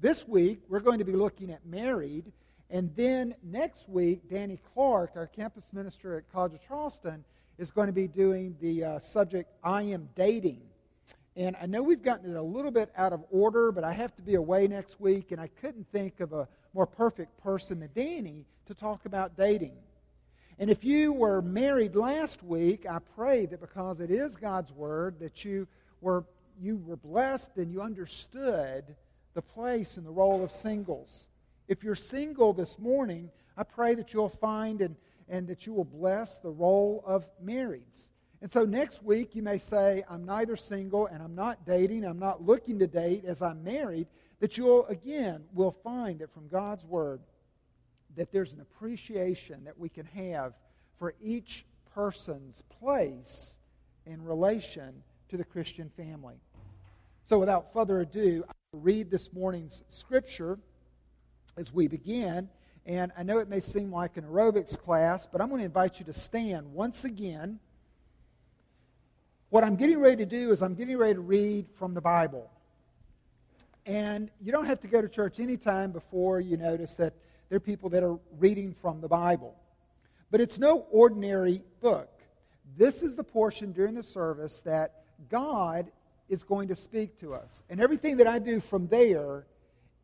This week, we're going to be looking at married. And then next week, Danny Clark, our campus minister at College of Charleston, is going to be doing the uh, subject, I am dating. And I know we've gotten it a little bit out of order, but I have to be away next week, and I couldn't think of a more perfect person than Danny to talk about dating. And if you were married last week, I pray that because it is God's word, that you were, you were blessed and you understood the place and the role of singles. If you're single this morning, I pray that you'll find and, and that you will bless the role of marrieds. And so next week, you may say, I'm neither single and I'm not dating, I'm not looking to date as I'm married, that you'll, again, will find that from God's Word, that there's an appreciation that we can have for each person's place in relation to the Christian family. So without further ado, read this morning's scripture as we begin. And I know it may seem like an aerobics class, but I'm going to invite you to stand once again. What I'm getting ready to do is I'm getting ready to read from the Bible. And you don't have to go to church anytime before you notice that there are people that are reading from the Bible. But it's no ordinary book. This is the portion during the service that God is going to speak to us. And everything that I do from there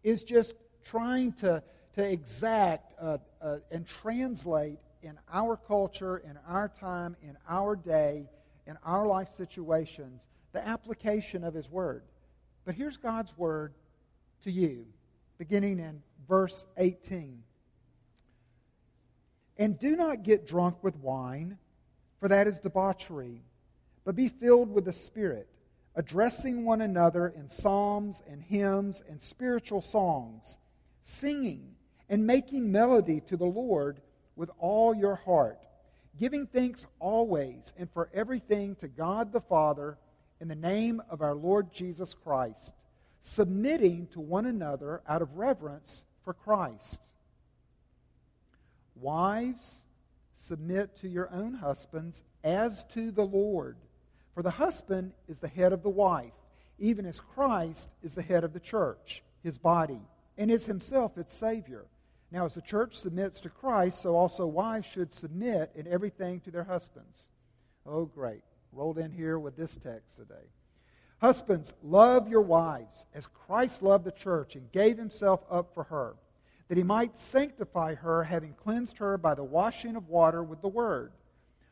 is just trying to, to exact uh, uh, and translate in our culture, in our time, in our day, in our life situations, the application of His Word. But here's God's Word to you, beginning in verse 18. And do not get drunk with wine, for that is debauchery, but be filled with the Spirit, addressing one another in psalms and hymns and spiritual songs, singing and making melody to the Lord with all your heart, giving thanks always and for everything to God the Father in the name of our Lord Jesus Christ submitting to one another out of reverence for Christ. Wives, submit to your own husbands as to the Lord. For the husband is the head of the wife, even as Christ is the head of the church, his body, and is himself its Savior. Now, as the church submits to Christ, so also wives should submit in everything to their husbands. Oh, great. Rolled in here with this text today. Husbands, love your wives as Christ loved the church and gave himself up for her, that he might sanctify her, having cleansed her by the washing of water with the word,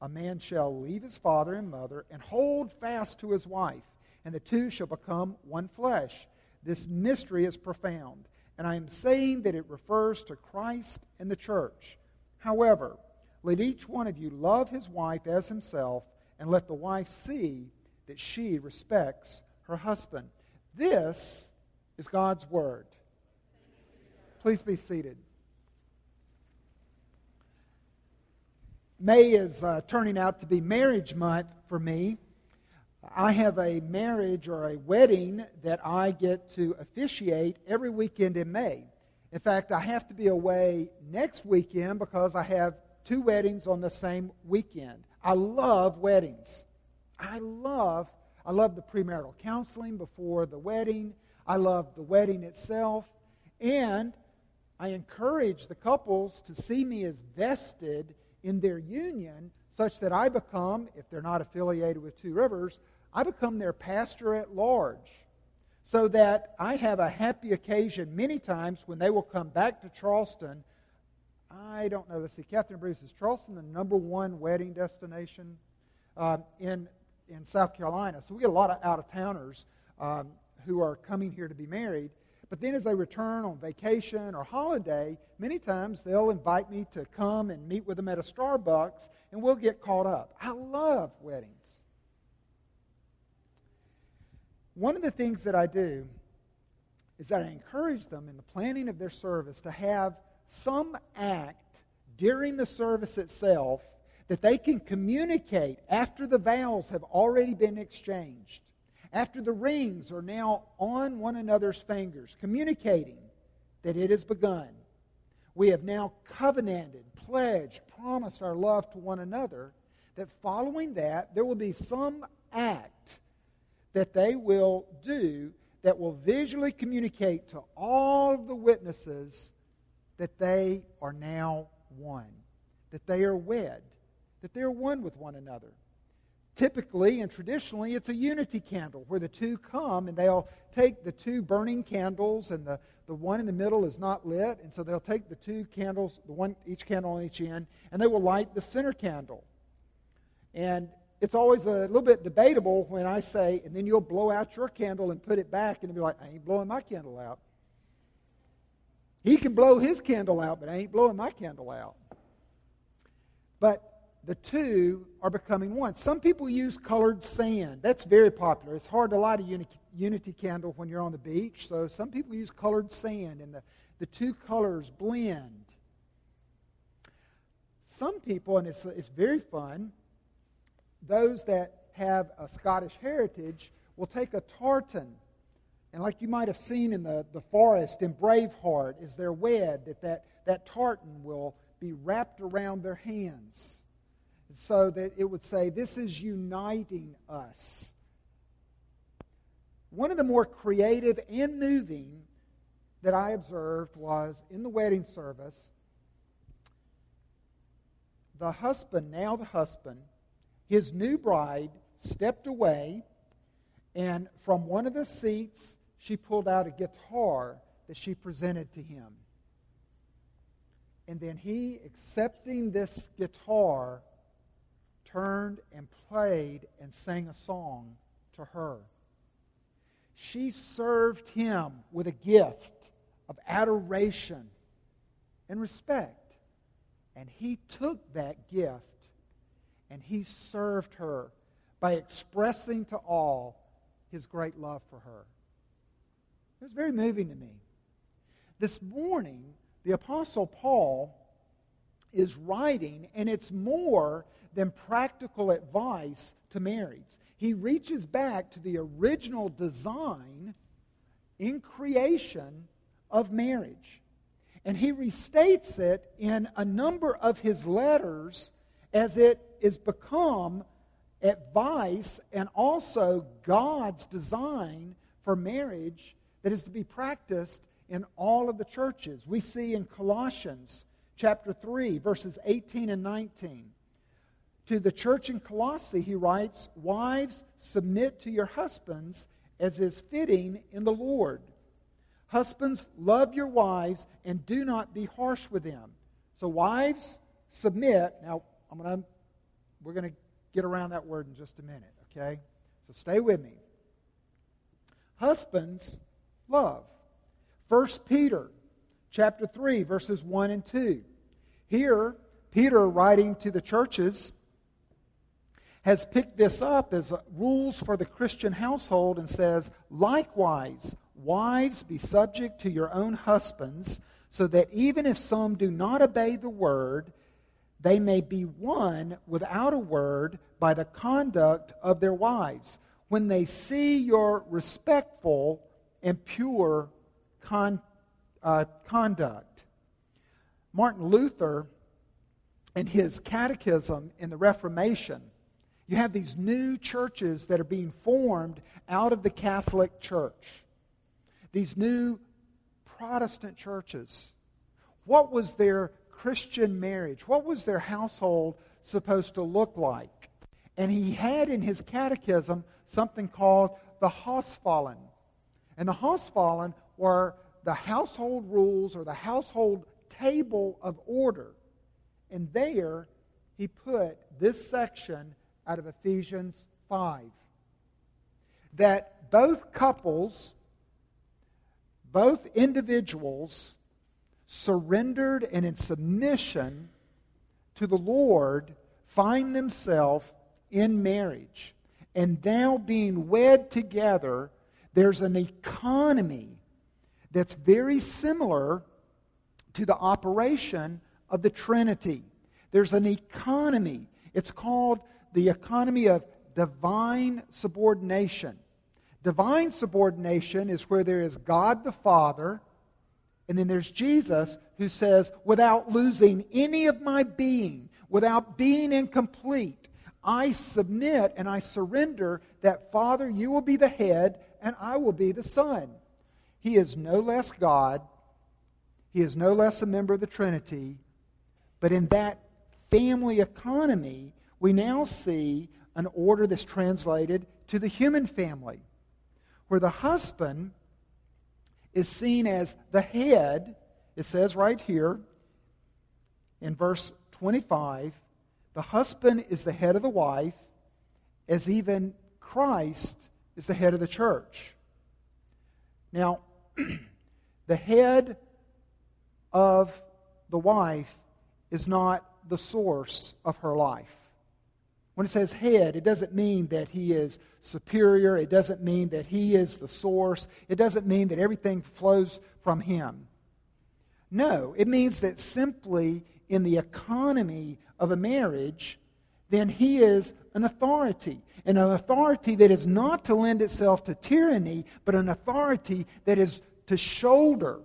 a man shall leave his father and mother and hold fast to his wife, and the two shall become one flesh. This mystery is profound, and I am saying that it refers to Christ and the church. However, let each one of you love his wife as himself, and let the wife see that she respects her husband. This is God's Word. Please be seated. May is uh, turning out to be marriage month for me. I have a marriage or a wedding that I get to officiate every weekend in May. In fact, I have to be away next weekend because I have two weddings on the same weekend. I love weddings. I love I love the premarital counseling before the wedding. I love the wedding itself. And I encourage the couples to see me as vested in their union such that I become, if they're not affiliated with Two Rivers, I become their pastor at large. So that I have a happy occasion many times when they will come back to Charleston. I don't know. Let's see. Catherine Bruce, is Charleston the number one wedding destination um, in in South Carolina. So we get a lot of out of towners um, who are coming here to be married. But then as they return on vacation or holiday, many times they'll invite me to come and meet with them at a Starbucks and we'll get caught up. I love weddings. One of the things that I do is that I encourage them in the planning of their service to have some act during the service itself that they can communicate after the vows have already been exchanged, after the rings are now on one another's fingers, communicating that it has begun. We have now covenanted, pledged, promised our love to one another, that following that, there will be some act that they will do that will visually communicate to all of the witnesses that they are now one, that they are wed, that they are one with one another. Typically and traditionally, it's a unity candle where the two come and they'll take the two burning candles and the, the one in the middle is not lit. And so they'll take the two candles, the one, each candle on each end, and they will light the center candle. And it's always a little bit debatable when I say, and then you'll blow out your candle and put it back, and it'll be like, I ain't blowing my candle out. He can blow his candle out, but I ain't blowing my candle out. But the two are becoming one. Some people use colored sand. That's very popular. It's hard to light a uni- unity candle when you're on the beach, so some people use colored sand, and the, the two colors blend. Some people, and it's, it's very fun, those that have a Scottish heritage will take a tartan. And like you might have seen in the, the forest in Braveheart, as they're wed, that, that that tartan will be wrapped around their hands so that it would say, This is uniting us. One of the more creative and moving that I observed was in the wedding service, the husband, now the husband, his new bride stepped away, and from one of the seats, she pulled out a guitar that she presented to him. And then he, accepting this guitar, turned and played and sang a song to her. She served him with a gift of adoration and respect. And he took that gift and he served her by expressing to all his great love for her. It was very moving to me. This morning, the Apostle Paul is writing, and it's more than practical advice to marrieds. He reaches back to the original design in creation of marriage. And he restates it in a number of his letters as it is become advice and also God's design for marriage that is to be practiced in all of the churches. We see in Colossians chapter 3, verses 18 and 19. To the church in Colossae, he writes, Wives, submit to your husbands as is fitting in the Lord. Husbands, love your wives and do not be harsh with them. So, wives, submit. Now, I'm to we're going to get around that word in just a minute, okay? So stay with me. Husbands, love. 1 Peter chapter 3 verses 1 and 2. Here, Peter writing to the churches has picked this up as rules for the Christian household and says, "Likewise, wives be subject to your own husbands, so that even if some do not obey the word, they may be won without a word by the conduct of their wives when they see your respectful and pure con, uh, conduct. Martin Luther, in his catechism in the Reformation, you have these new churches that are being formed out of the Catholic Church. These new Protestant churches. What was their Christian marriage? What was their household supposed to look like? And he had in his catechism something called the Haustafeln. And the Haustafeln were the household rules or the household table of order. And there he put this section out of Ephesians 5 that both couples, both individuals, surrendered and in submission to the Lord, find themselves in marriage. And now being wed together, there's an economy that's very similar to the operation of the Trinity. There's an economy. It's called the economy of divine subordination. Divine subordination is where there is God the Father, and then there's Jesus who says, without losing any of my being, without being incomplete, I submit and I surrender that, Father, you will be the head and I will be the Son. He is no less God. He is no less a member of the Trinity. But in that family economy, we now see an order that's translated to the human family, where the husband is seen as the head. It says right here in verse 25 the husband is the head of the wife, as even Christ is the head of the church. Now, the head of the wife is not the source of her life. When it says head, it doesn't mean that he is superior. It doesn't mean that he is the source. It doesn't mean that everything flows from him. No, it means that simply in the economy of a marriage, then he is an authority. And an authority that is not to lend itself to tyranny, but an authority that is to shoulder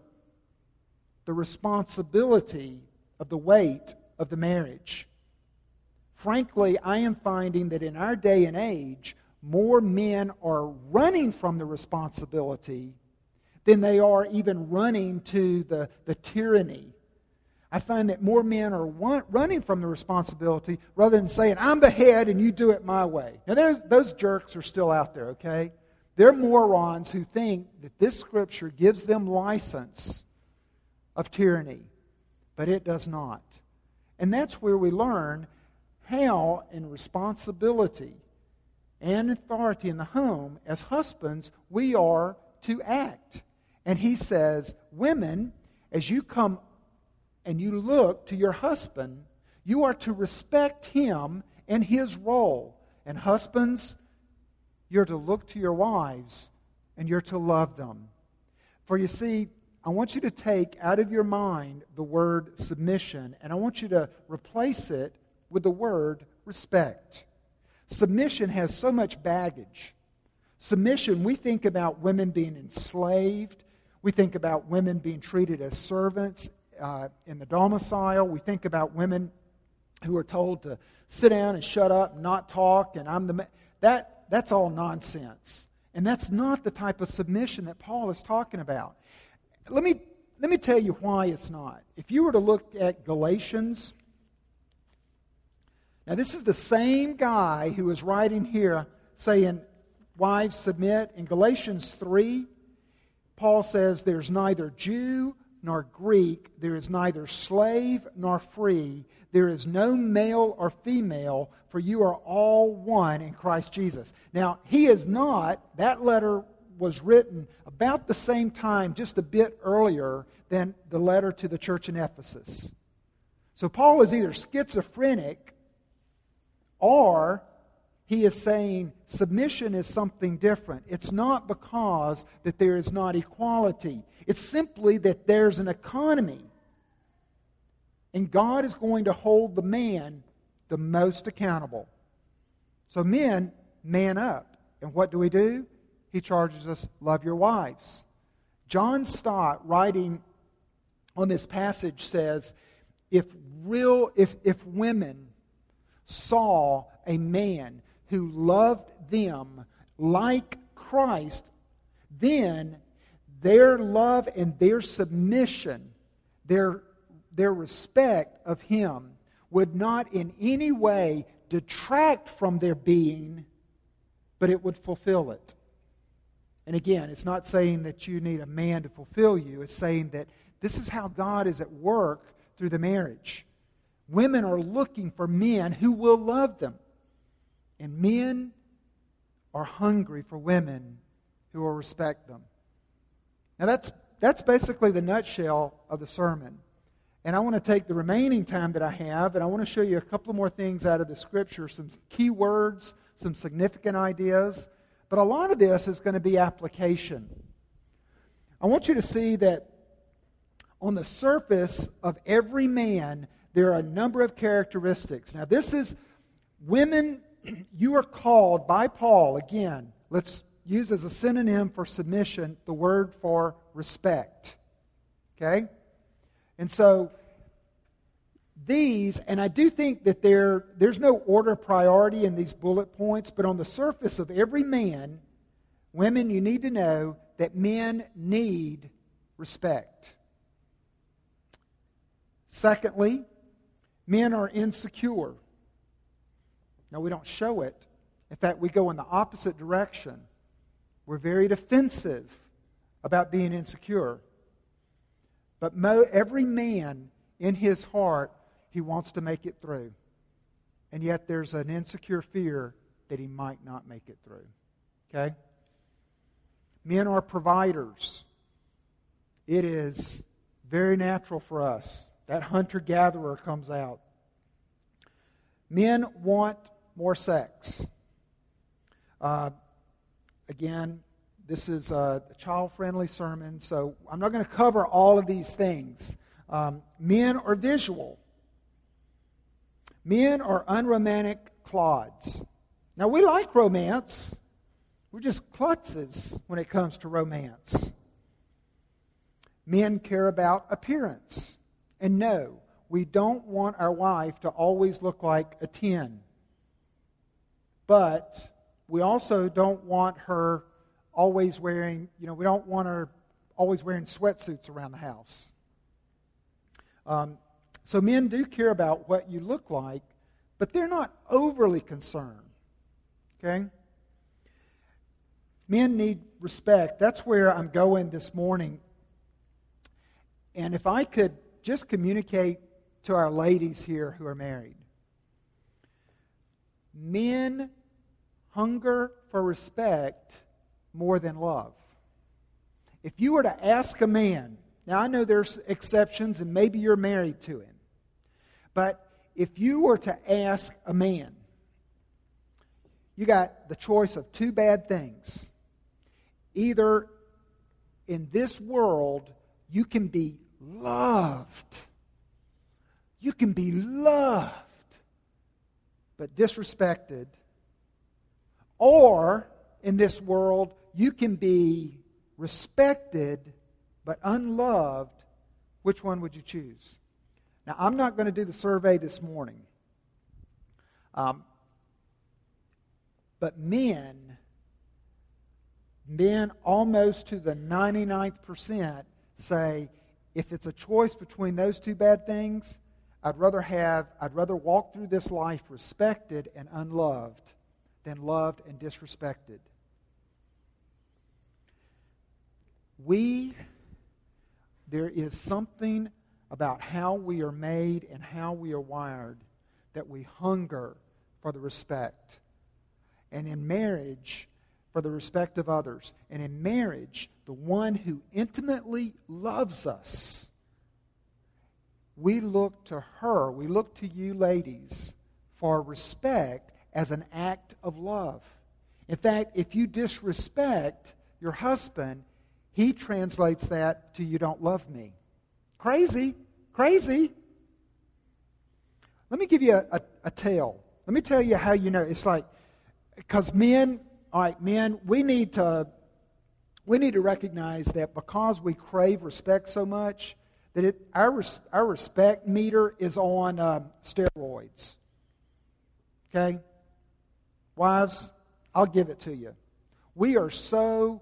the responsibility of the weight of the marriage. Frankly, I am finding that in our day and age, more men are running from the responsibility than they are even running to the, the tyranny. I find that more men are want, running from the responsibility rather than saying, I'm the head and you do it my way. Now, those jerks are still out there, okay? They're morons who think that this scripture gives them license of tyranny, but it does not. And that's where we learn how, in responsibility and authority in the home, as husbands, we are to act. And he says, Women, as you come and you look to your husband, you are to respect him and his role. And husbands, you're to look to your wives and you're to love them. For you see, I want you to take out of your mind the word submission and I want you to replace it with the word respect. Submission has so much baggage. Submission, we think about women being enslaved. We think about women being treated as servants uh, in the domicile. We think about women who are told to sit down and shut up and not talk, and I'm the man. That, that's all nonsense. And that's not the type of submission that Paul is talking about. Let me, let me tell you why it's not. If you were to look at Galatians, now this is the same guy who is writing here saying, Wives, submit. In Galatians 3, Paul says, There's neither Jew nor Greek, there is neither slave nor free, there is no male or female, for you are all one in Christ Jesus. Now, he is not, that letter was written about the same time, just a bit earlier than the letter to the church in Ephesus. So Paul is either schizophrenic or he is saying submission is something different. It's not because that there is not equality, it's simply that there's an economy. And God is going to hold the man the most accountable. So, men, man up. And what do we do? he charges us love your wives. John Stott, writing on this passage, says if, real, if, if women saw a man who loved them like Christ, then their love and their submission, their, their respect of him, would not in any way detract from their being, but it would fulfill it. And again, it's not saying that you need a man to fulfill you, it's saying that this is how God is at work through the marriage. Women are looking for men who will love them. And men are hungry for women who will respect them. Now, that's, that's basically the nutshell of the sermon. And I want to take the remaining time that I have, and I want to show you a couple more things out of the scripture, some key words, some significant ideas. But a lot of this is going to be application. I want you to see that on the surface of every man, there are a number of characteristics. Now, this is women, you are called by Paul, again, let's use as a synonym for submission the word for respect. Okay? And so, these, and I do think that there, there's no order of priority in these bullet points, but on the surface of every man, women, you need to know that men need respect. Secondly, men are insecure. Now, we don't show it. In fact, we go in the opposite direction. We're very defensive about being insecure. But mo- every man in his heart, he wants to make it through. And yet there's an insecure fear that he might not make it through. Okay? Men are providers. It is very natural for us. That hunter gatherer comes out. Men want more sex. Uh, again, this is a child friendly sermon, so I'm not going to cover all of these things. Um, men are visual, men are unromantic clods. Now, we like romance, we're just klutzes when it comes to romance. Men care about appearance. And no, we don't want our wife to always look like a 10. But we also don't want her always wearing, you know, we don't want her always wearing sweatsuits around the house. Um, so men do care about what you look like, but they're not overly concerned. Okay? Men need respect. That's where I'm going this morning. And if I could just communicate to our ladies here who are married men hunger for respect more than love. If you were to ask a man, now I know there's exceptions and maybe you're married to him, but if you were to ask a man, you got the choice of two bad things. Either in this world, you can be loved. You can be loved, but disrespected. Or in this world, you can be respected, but unloved. Which one would you choose? Now, I'm not going to do the survey this morning. Um, but men, men almost to the 99th percent say, if it's a choice between those two bad things, I'd rather have, I'd rather walk through this life respected and unloved than loved and disrespected. We, there is something about how we are made and how we are wired that we hunger for the respect. And in marriage, for the respect of others. And in marriage, the one who intimately loves us, we look to her, we look to you ladies for respect as an act of love. In fact, if you disrespect your husband, he translates that to you don't love me. Crazy, crazy. Let me give you a, a, a tale. Let me tell you how you know. It's like, because men, all right, men, we need to we need to recognize that because we crave respect so much, that it, our, our respect meter is on uh, steroids. Okay? Wives, I'll give it to you. We are so,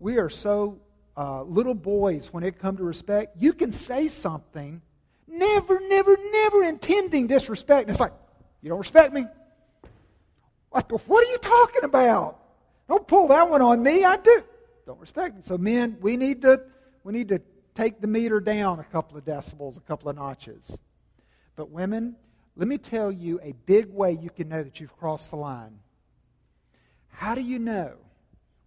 we are so uh, little boys when it comes to respect. You can say something, never, never, never intending disrespect. And it's like, you don't respect me? What, what are you talking about? Don't pull that one on me. I do. Don't respect me. So men, we need to we need to take the meter down a couple of decibels, a couple of notches. But women, let me tell you a big way you can know that you've crossed the line. How do you know?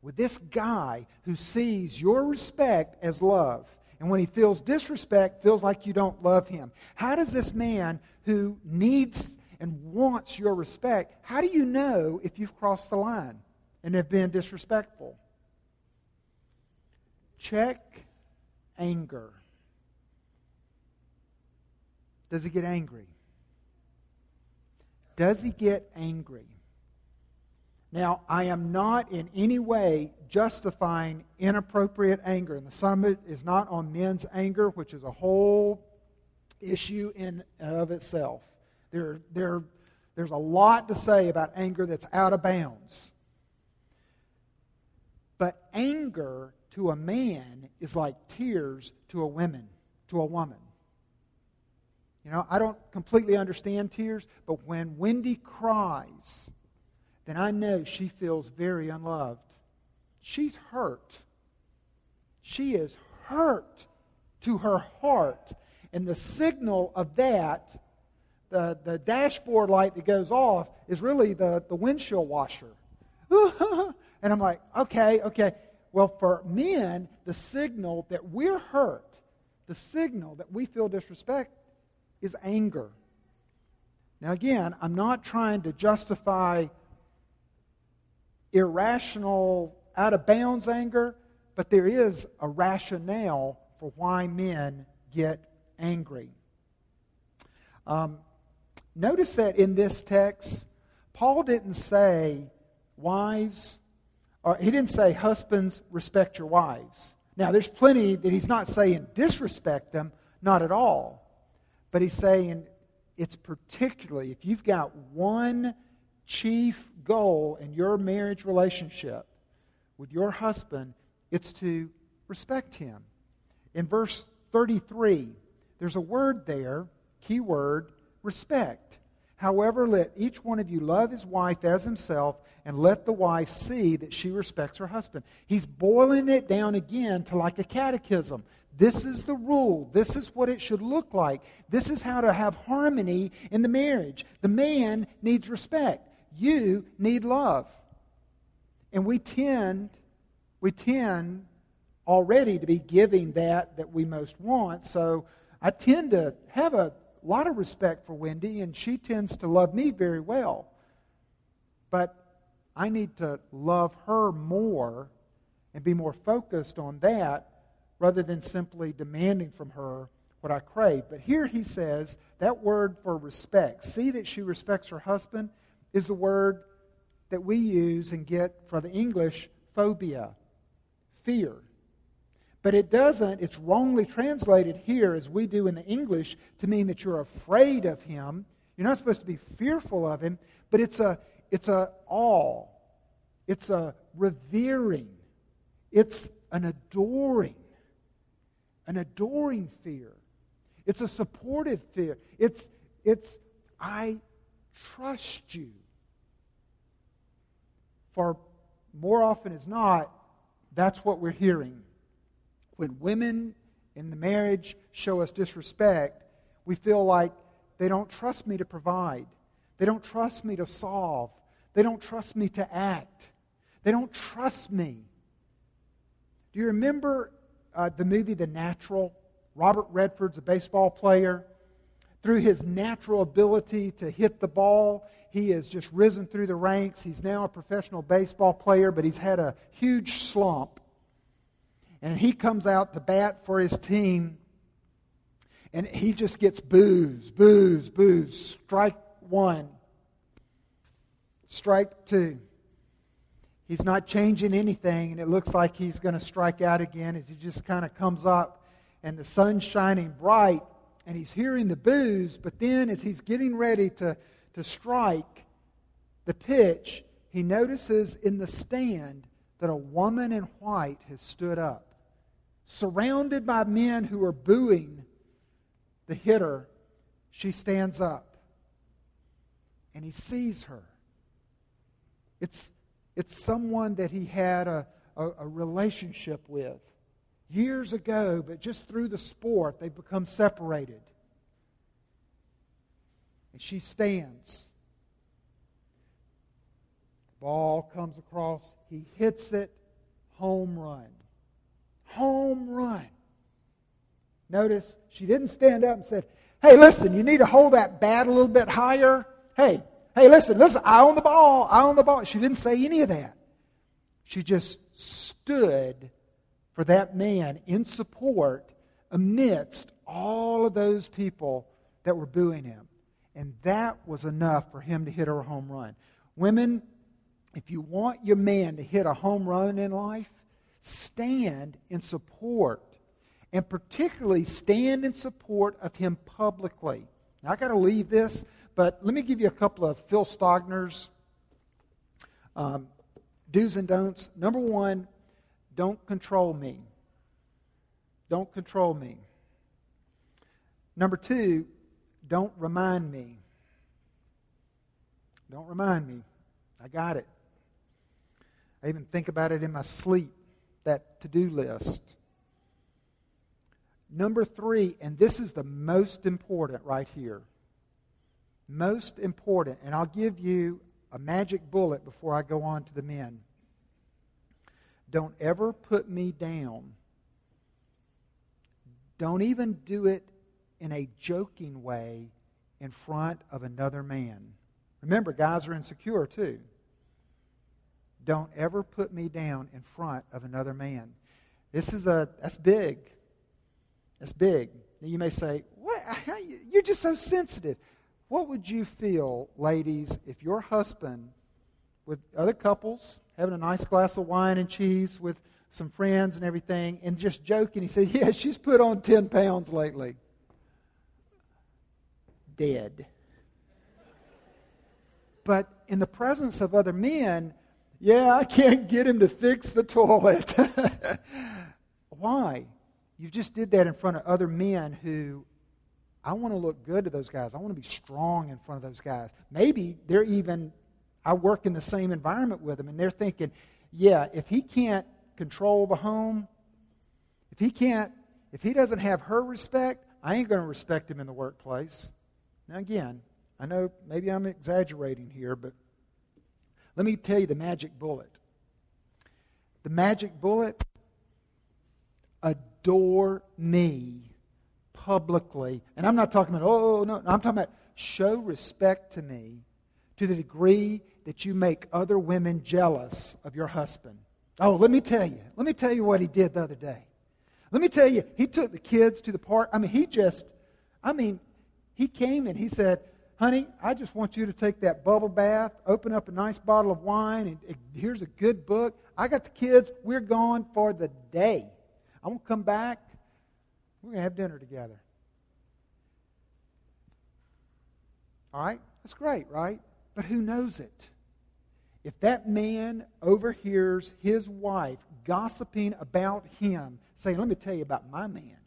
With this guy who sees your respect as love, and when he feels disrespect, feels like you don't love him. How does this man who needs and wants your respect, how do you know if you've crossed the line? And have been disrespectful. check anger. Does he get angry? Does he get angry? Now, I am not in any way justifying inappropriate anger. And the summit is not on men's anger, which is a whole issue in and of itself. There, there, there's a lot to say about anger that's out of bounds. But anger to a man is like tears to a woman, to a woman. You know, I don't completely understand tears, but when Wendy cries, then I know she feels very unloved. She's hurt. She is hurt to her heart. And the signal of that, the, the dashboard light that goes off, is really the, the windshield washer. and I'm like, okay, okay. Well, for men, the signal that we're hurt, the signal that we feel disrespect, is anger. Now, again, I'm not trying to justify irrational, out of bounds anger, but there is a rationale for why men get angry. Um, notice that in this text, Paul didn't say, wives, or he didn't say, husbands, respect your wives. Now, there's plenty that he's not saying disrespect them, not at all. But he's saying it's particularly, if you've got one chief goal in your marriage relationship with your husband, it's to respect him. In verse 33, there's a word there, key word, respect. However, let each one of you love his wife as himself, and let the wife see that she respects her husband. He's boiling it down again to like a catechism. This is the rule. This is what it should look like. This is how to have harmony in the marriage. The man needs respect. You need love. And we tend, we tend already to be giving that that we most want. So I tend to have a lot of respect for Wendy, and she tends to love me very well. But I need to love her more and be more focused on that rather than simply demanding from her what I crave. But here he says that word for respect, see that she respects her husband, is the word that we use and get for the English phobia, fear. But it doesn't, it's wrongly translated here as we do in the English to mean that you're afraid of him. You're not supposed to be fearful of him, but it's a it's a awe. It's a revering. It's an adoring. An adoring fear. It's a supportive fear. It's it's I trust you. For more often as not, that's what we're hearing. When women in the marriage show us disrespect, we feel like they don't trust me to provide. They don't trust me to solve. They don't trust me to act. They don't trust me. Do you remember uh, the movie The Natural? Robert Redford's a baseball player. Through his natural ability to hit the ball, he has just risen through the ranks. He's now a professional baseball player, but he's had a huge slump. And he comes out to bat for his team, and he just gets boos, boos, boos. Strike one, strike two. He's not changing anything, and it looks like he's going to strike out again as he just kind of comes up, and the sun's shining bright, and he's hearing the boos, but then as he's getting ready to to strike the pitch, he notices in the stand that a woman in white has stood up, surrounded by men who are booing the hitter. She stands up, and he sees her. It's, it's someone that he had a, a, a relationship with years ago, but just through the sport, they've become separated. And she stands. Ball comes across. He hits it. Home run. Home run. Notice she didn't stand up and said, Hey, listen, you need to hold that bat a little bit higher. Hey, hey, listen, listen, I own the ball. I own the ball. She didn't say any of that. She just stood for that man in support amidst all of those people that were booing him. And that was enough for him to hit a home run. Women, if you want your man to hit a home run in life, stand in support. And particularly stand in support of him publicly. Now, I got to leave this, but let me give you a couple of Phil Stogner's um, do's and don'ts. Number one, don't control me. Don't control me. Number two, don't remind me. Don't remind me. I got it. I even think about it in my sleep, that to do list. Number three, and this is the most important right here. Most important, and I'll give you a magic bullet before I go on to the men. Don't ever put me down. Don't even do it in a joking way in front of another man. Remember, guys are insecure too. Don't ever put me down in front of another man. This is a that's big. That's big. Now you may say, "What? You're just so sensitive." What would you feel, ladies, if your husband, with other couples, having a nice glass of wine and cheese with some friends and everything, and just joking, he said, Yeah, she's put on 10 pounds lately. Dead. But in the presence of other men, yeah, I can't get him to fix the toilet. Why? You just did that in front of other men who I want to look good to those guys. I want to be strong in front of those guys. Maybe they're even, I work in the same environment with them, and they're thinking, yeah, if he can't control the home, if he can't, if he doesn't have her respect, I ain't going to respect him in the workplace. Now, again, I know maybe I'm exaggerating here, but let me tell you the magic bullet. The magic bullet adore me publicly. And I'm not talking about, oh, no, no, I'm talking about show respect to me to the degree that you make other women jealous of your husband. Oh, let me tell you. Let me tell you what he did the other day. Let me tell you, he took the kids to the park. I mean, he just, I mean, he came and he said, honey, I just want you to take that bubble bath, open up a nice bottle of wine, and, and here's a good book. I got the kids. We're gone for the day. I'm going to come back. We're going to have dinner together. All right? That's great, right? But who knows it? If that man overhears his wife gossiping about him, saying, Let me tell you about my man.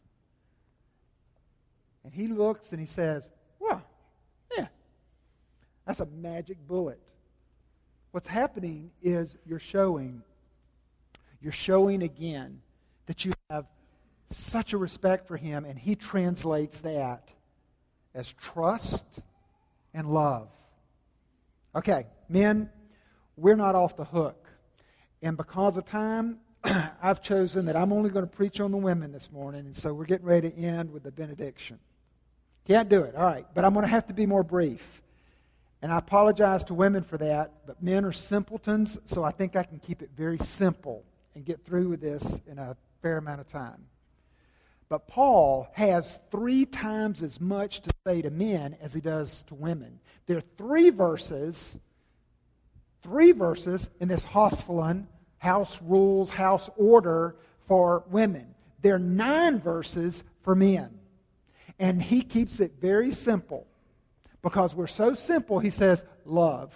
And he looks and he says, that's a magic bullet. What's happening is you're showing, you're showing again that you have such a respect for him, and he translates that as trust and love. Okay, men, we're not off the hook. And because of time, I've chosen that I'm only going to preach on the women this morning, and so we're getting ready to end with the benediction. Can't do it, all right, but I'm going to have to be more brief. And I apologize to women for that, but men are simpletons, so I think I can keep it very simple and get through with this in a fair amount of time. But Paul has three times as much to say to men as he does to women. There are three verses, three verses in this Haustafeln, house rules, house order for women. There are nine verses for men. And he keeps it very simple. Because we're so simple, he says, love.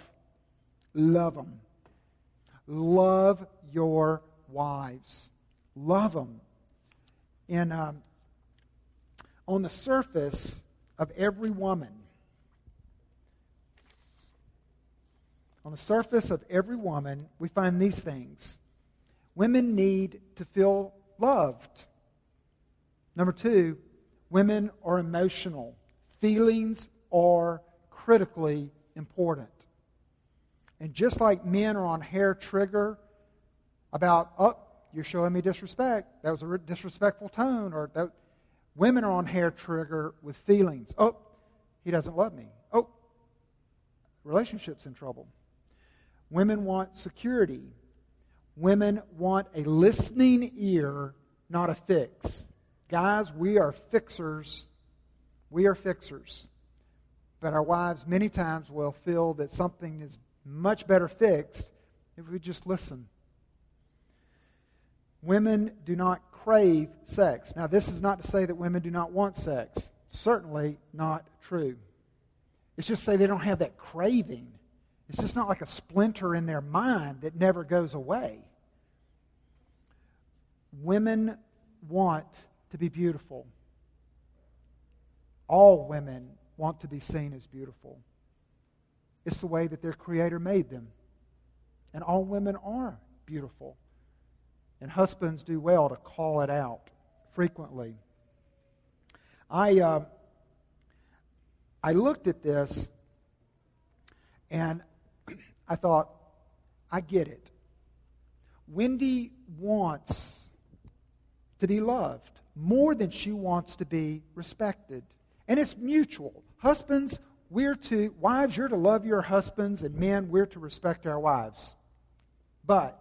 Love them. Love your wives. Love them in, um, on the surface of every woman, on the surface of every woman, we find these things. Women need to feel loved. Number two, women are emotional. Feelings are critically important. And just like men are on hair trigger about, oh, you're showing me disrespect. That was a disrespectful tone. Or that, women are on hair trigger with feelings. Oh, he doesn't love me. Oh, relationship's in trouble. Women want security. Women want a listening ear not a fix. Guys, we are fixers. We are fixers. But our wives many times will feel that something is much better fixed if we just listen. Women do not crave sex. Now, this is not to say that women do not want sex. Certainly not true. It's just to say they don't have that craving. It's just not like a splinter in their mind that never goes away. Women want to be beautiful. All women want to be seen as beautiful. It's the way that their Creator made them. And all women are beautiful. And husbands do well to call it out frequently. I, uh, I looked at this and I thought, I get it. Wendy wants to be loved more than she wants to be respected. And it's mutual. Husbands, we're to, wives, you're to love your husbands, and men, we're to respect our wives. But,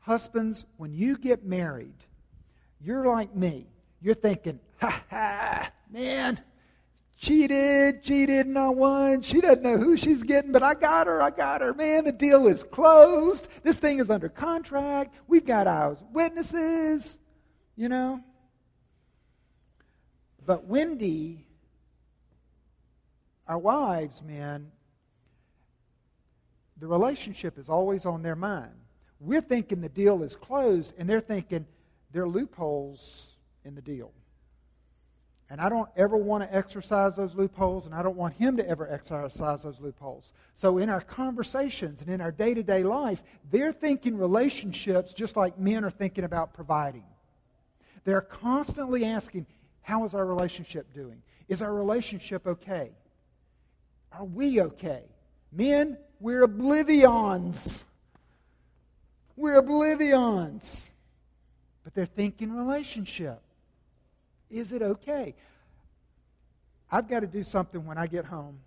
husbands, when you get married, you're like me. You're thinking, ha ha, man, cheated, cheated, and I won. She doesn't know who she's getting, but I got her, I got her. Man, the deal is closed. This thing is under contract. We've got our witnesses, you know. But Wendy, our wives, man, the relationship is always on their mind. We're thinking the deal is closed, and they're thinking there are loopholes in the deal. And I don't ever want to exercise those loopholes, and I don't want him to ever exercise those loopholes. So, in our conversations and in our day to day life, they're thinking relationships just like men are thinking about providing. They're constantly asking, How is our relationship doing? Is our relationship okay? Are we okay? Men, we're oblivions. We're oblivions. But they're thinking relationship. Is it okay? I've got to do something when I get home.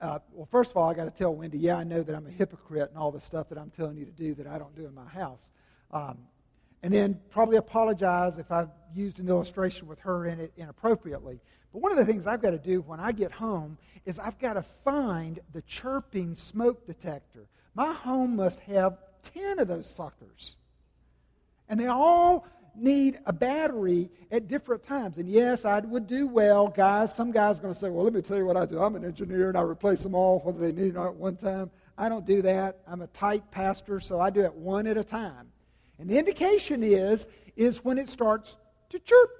Uh, well, first of all, I got to tell Wendy, yeah, I know that I'm a hypocrite and all the stuff that I'm telling you to do that I don't do in my house. Um, and then probably apologize if I've used an illustration with her in it inappropriately. But one of the things I've got to do when I get home is I've got to find the chirping smoke detector. My home must have 10 of those suckers. And they all need a battery at different times. And yes, I would do well, guys. Some guys are going to say, well, let me tell you what I do. I'm an engineer and I replace them all whether they need it or not at one time. I don't do that. I'm a tight pastor, so I do it one at a time. And the indication is, is when it starts to chirp.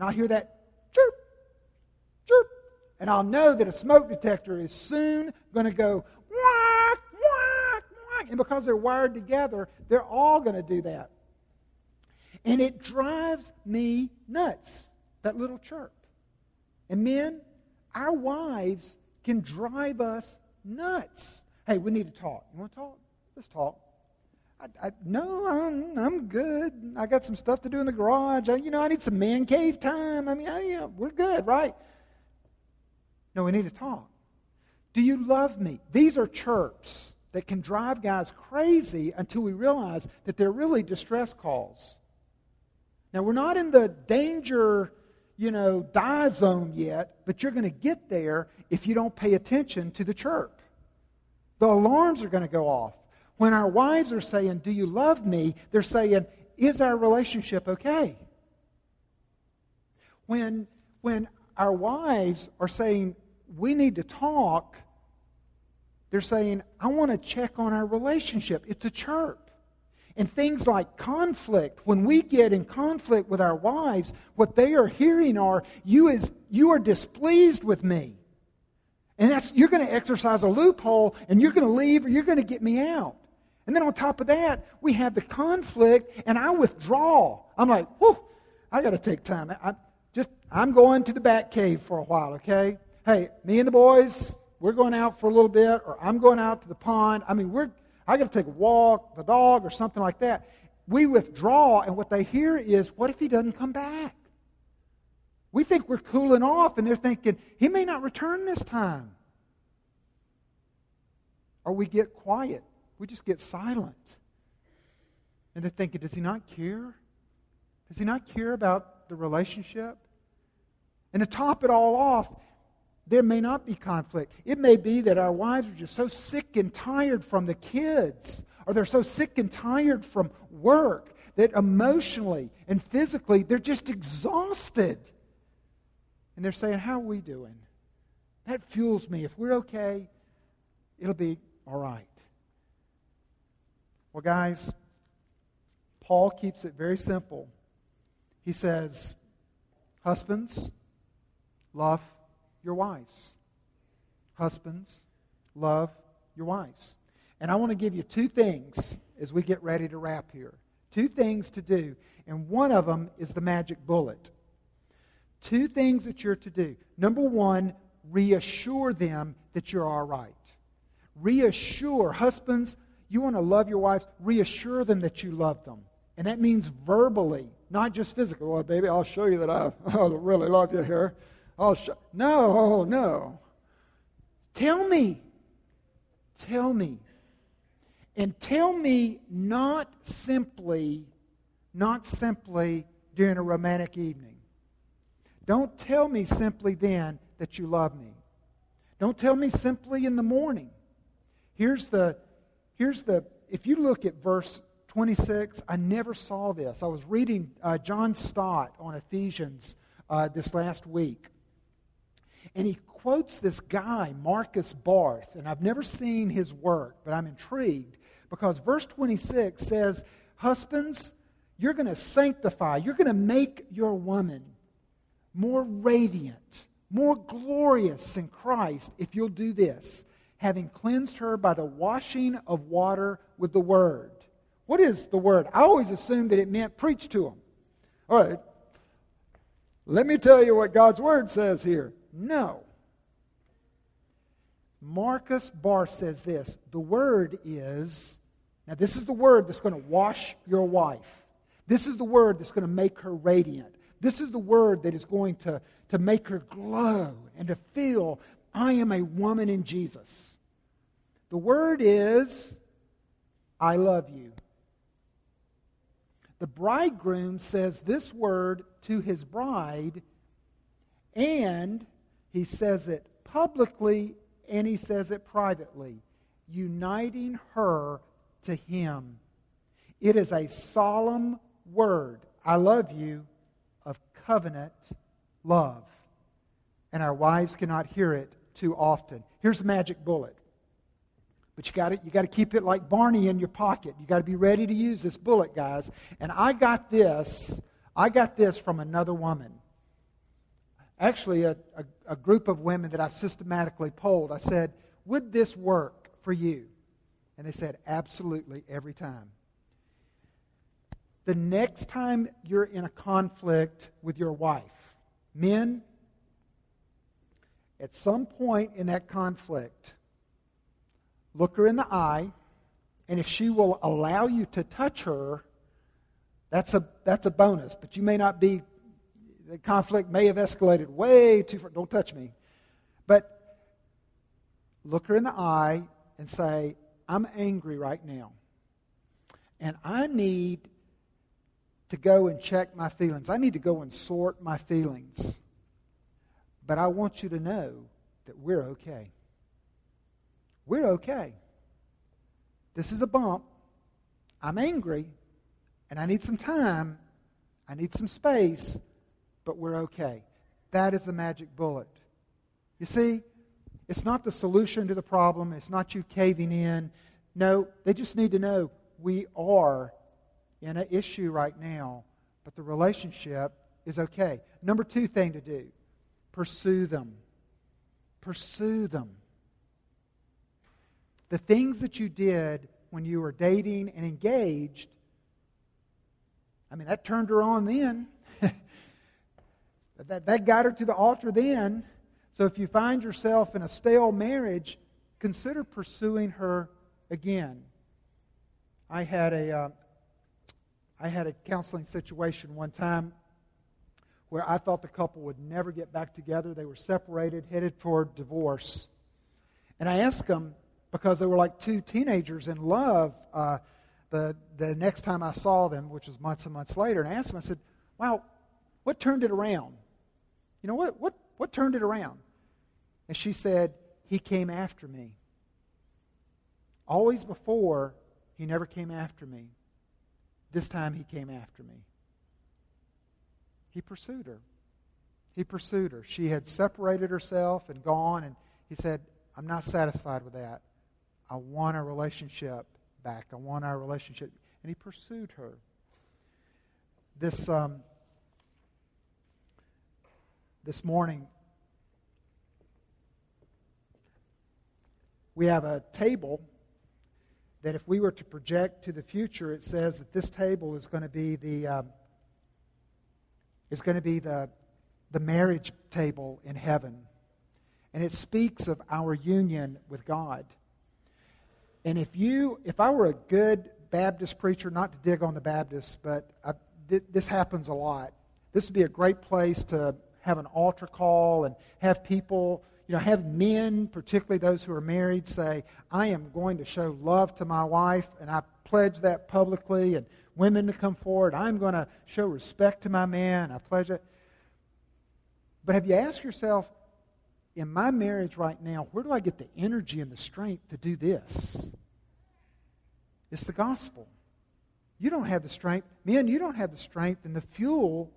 And I'll hear that chirp, chirp. And I'll know that a smoke detector is soon going to go whack, whack, whack. And because they're wired together, they're all going to do that. And it drives me nuts, that little chirp. And men, our wives can drive us nuts. Hey, we need to talk. You want to talk? Let's talk. I, I, no, I'm, I'm good. I got some stuff to do in the garage. I, you know, I need some man cave time. I mean, I, you know, we're good, right? No, we need to talk. Do you love me? These are chirps that can drive guys crazy until we realize that they're really distress calls. Now, we're not in the danger, you know, die zone yet, but you're going to get there if you don't pay attention to the chirp. The alarms are going to go off. When our wives are saying, Do you love me? they're saying, Is our relationship okay? When, when our wives are saying, We need to talk, they're saying, I want to check on our relationship. It's a chirp. And things like conflict, when we get in conflict with our wives, what they are hearing are, you, is, you are displeased with me. And that's, you're going to exercise a loophole and you're going to leave or you're going to get me out. And then on top of that, we have the conflict and I withdraw. I'm like, whew, I got to take time. I, just, I'm going to the back cave for a while, okay? Hey, me and the boys, we're going out for a little bit, or I'm going out to the pond. I mean, we're, I got to take a walk, the dog, or something like that. We withdraw, and what they hear is, what if he doesn't come back? We think we're cooling off, and they're thinking, he may not return this time. Or we get quiet, we just get silent. And they're thinking, does he not care? Does he not care about the relationship? And to top it all off, there may not be conflict. It may be that our wives are just so sick and tired from the kids, or they're so sick and tired from work that emotionally and physically they're just exhausted. And they're saying, How are we doing? That fuels me. If we're okay, it'll be all right. Well, guys, Paul keeps it very simple. He says, Husbands, love your wives. Husbands, love your wives. And I want to give you two things as we get ready to wrap here. Two things to do. And one of them is the magic bullet. Two things that you're to do. Number one, reassure them that you're all right. Reassure, husbands, you want to love your wives, reassure them that you love them. And that means verbally, not just physically. Well, baby, I'll show you that I, really love you here. I'll show. No, no. Tell me. Tell me. And tell me not simply, not simply during a romantic evening. Don't tell me simply then that you love me. Don't tell me simply in the morning. Here's the, here's the, if you look at verse 26, I never saw this. I was reading uh, John Stott on Ephesians uh, this last week. And he quotes this guy, Marcus Barth, and I've never seen his work, but I'm intrigued because verse 26 says, Husbands, you're going to sanctify, you're going to make your woman more radiant, more glorious in Christ if you'll do this, having cleansed her by the washing of water with the word. What is the word? I always assumed that it meant preach to them. All right. Let me tell you what God's word says here. No. Marcus Barth says this the word is, now this is the word that's going to wash your wife. This is the word that's going to make her radiant. This is the word that is going to, to make her glow and to feel, I am a woman in Jesus. The word is, I love you. The bridegroom says this word to his bride, and he says it publicly and he says it privately, uniting her to him. It is a solemn word, I love you, of covenant love. And our wives cannot hear it too often. Here's the magic bullet. But you got you got to keep it like Barney in your pocket. You got to be ready to use this bullet, guys. And I got this. I got this from another woman actually a, a, a, group of women that I've systematically polled. I said, Would this work for you? And they said, Absolutely, every time. The next time you're in a conflict with your wife, men, at some point in that conflict, look her in the eye, and if she will allow you to touch her, that's a, that's a bonus, but you may not be the conflict may have escalated way too far. Don't touch me. But look her in the eye and say, I'm angry right now. And I need to go and check my feelings. I need to go and sort my feelings. But I want you to know that we're okay. We're okay. This is a bump. I'm angry, and I need some time. I need some space but we're okay. That is the magic bullet. You see, it's not the solution to the problem, it's not you caving in. No, they just need to know we are in an issue right now, but the relationship is okay. Number two thing to do pursue them. Pursue them. The things that you did when you were dating and engaged, I mean, that turned her on then. That, that got her to the altar then. So if you find yourself in a stale marriage, consider pursuing her again. I had a, uh, I had a counseling situation one time where I thought the couple would never get back together. They were separated, headed toward divorce. And I asked them, because they were like two teenagers in love, uh, the, the next time I saw them, which was months and months later, and I asked them, I said, Wow, what turned it around? You know, what, what, what turned it around? And she said, He came after me. Always before, he never came after me. This time he came after me. He pursued her. He pursued her. She had separated herself and gone, and he said, I'm not satisfied with that. I want our relationship back. I want our relationship. And he pursued her. This, um, this morning, we have a table that if we were to project to the future, it says that this table is going to be the um, is going to be the the marriage table in heaven, and it speaks of our union with God. And if you, if I were a good Baptist preacher, not to dig on the Baptists, but I, th- this happens a lot. This would be a great place to have an altar call and have people you know, have men, particularly those who are married, say, I am going to show love to my wife, and I pledge that publicly, and women to come forward, I'm going to show respect to my man, I pledge it. But have you asked yourself, in my marriage right now, where do I get the energy and the strength to do this? It's the gospel. You don't have the strength. Men, you don't have the strength and the fuel.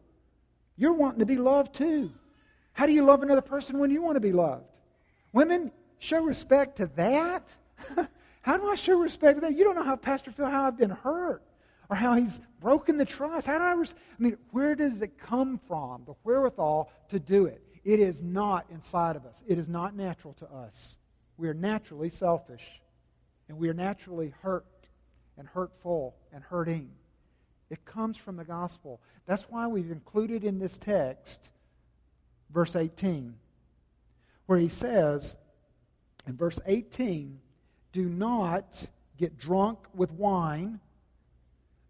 You're wanting to be loved too. How do you love another person when you want to be loved? Women, show respect to that. how do I show respect to that? You don't know how Pastor Phil, how I've been hurt or how he's broken the trust. How do I, res- I mean, where does it come from? The wherewithal to do it. It is not inside of us. It is not natural to us. We are naturally selfish, and we are naturally hurt and hurtful and hurting. It comes from the gospel. That's why we've included in this text verse 18, where he says, in verse 18, do not get drunk with wine,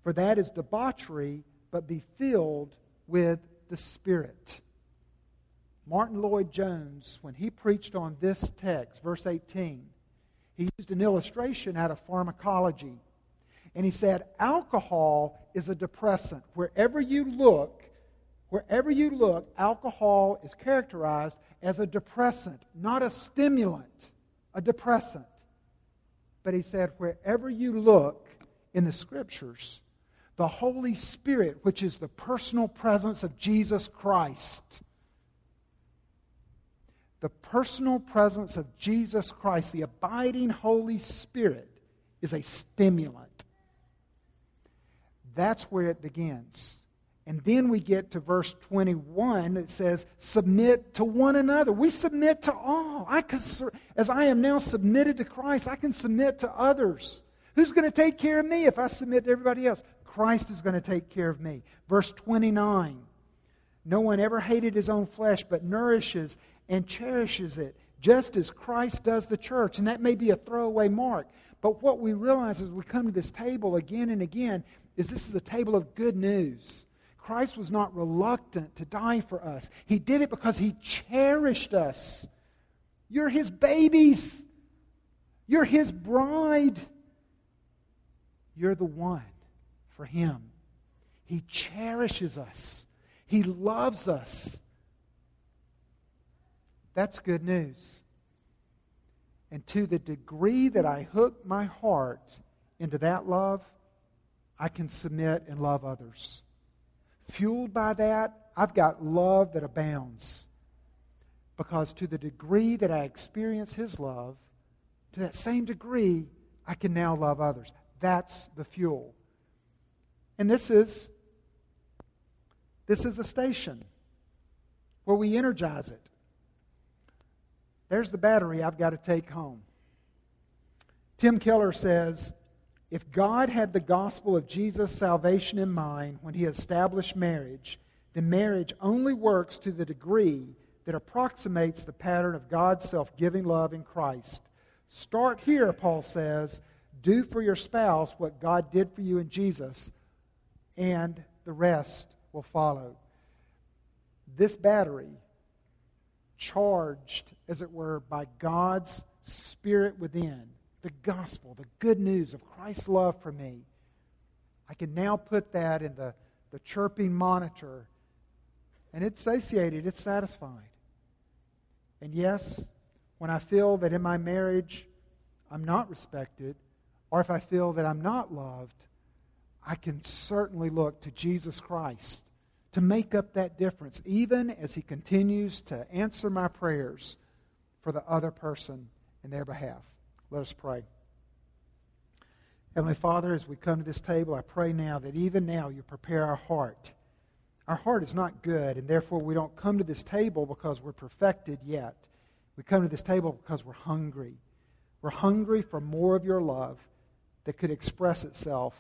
for that is debauchery, but be filled with the Spirit. Martyn Lloyd-Jones, when he preached on this text, verse 18, he used an illustration out of pharmacology. And he said, Alcohol is a depressant. Wherever you look, Wherever you look, alcohol is characterized as a depressant, not a stimulant, a depressant. But he said, wherever you look in the scriptures, the Holy Spirit, which is the personal presence of Jesus Christ, the personal presence of Jesus Christ, the abiding Holy Spirit, is a stimulant. That's where it begins. And then we get to verse 21 It says, Submit to one another. We submit to all. I can, as I am now submitted to Christ, I can submit to others. Who's going to take care of me if I submit to everybody else? Christ is going to take care of me. Verse 29 No one ever hated his own flesh, but nourishes and cherishes it, just as Christ does the church. And that may be a throwaway mark. But what we realize as we come to this table again and again is this is a table of good news. Christ was not reluctant to die for us. He did it because he cherished us. You're his babies. You're his bride. You're the one for him. He cherishes us. He loves us. That's good news. And to the degree that I hook my heart into that love, I can submit and love others. Fueled by that, I've got love that abounds. Because to the degree that I experience His love, to that same degree, I can now love others. That's the fuel. And this is this is a station where we energize it. There's the battery I've got to take home. Tim Keller says if God had the gospel of Jesus' salvation in mind when he established marriage, then marriage only works to the degree that approximates the pattern of God's self giving love in Christ. Start here, Paul says. Do for your spouse what God did for you in Jesus, and the rest will follow. This battery, charged, as it were, by God's Spirit within, the gospel, the good news of Christ's love for me, I can now put that in the, the chirping monitor, and it's satiated, it's satisfied. And yes, when I feel that in my marriage I'm not respected, or if I feel that I'm not loved, I can certainly look to Jesus Christ to make up that difference, even as He continues to answer my prayers for the other person in their behalf. Let us pray. Heavenly Father, as we come to this table, I pray now that even now you prepare our heart. Our heart is not good, and therefore we don't come to this table because we're perfected yet. We come to this table because we're hungry. We're hungry for more of your love that could express itself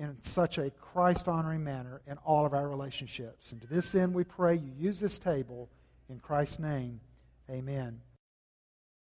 in such a Christ honoring manner in all of our relationships. And to this end, we pray you use this table in Christ's name. Amen.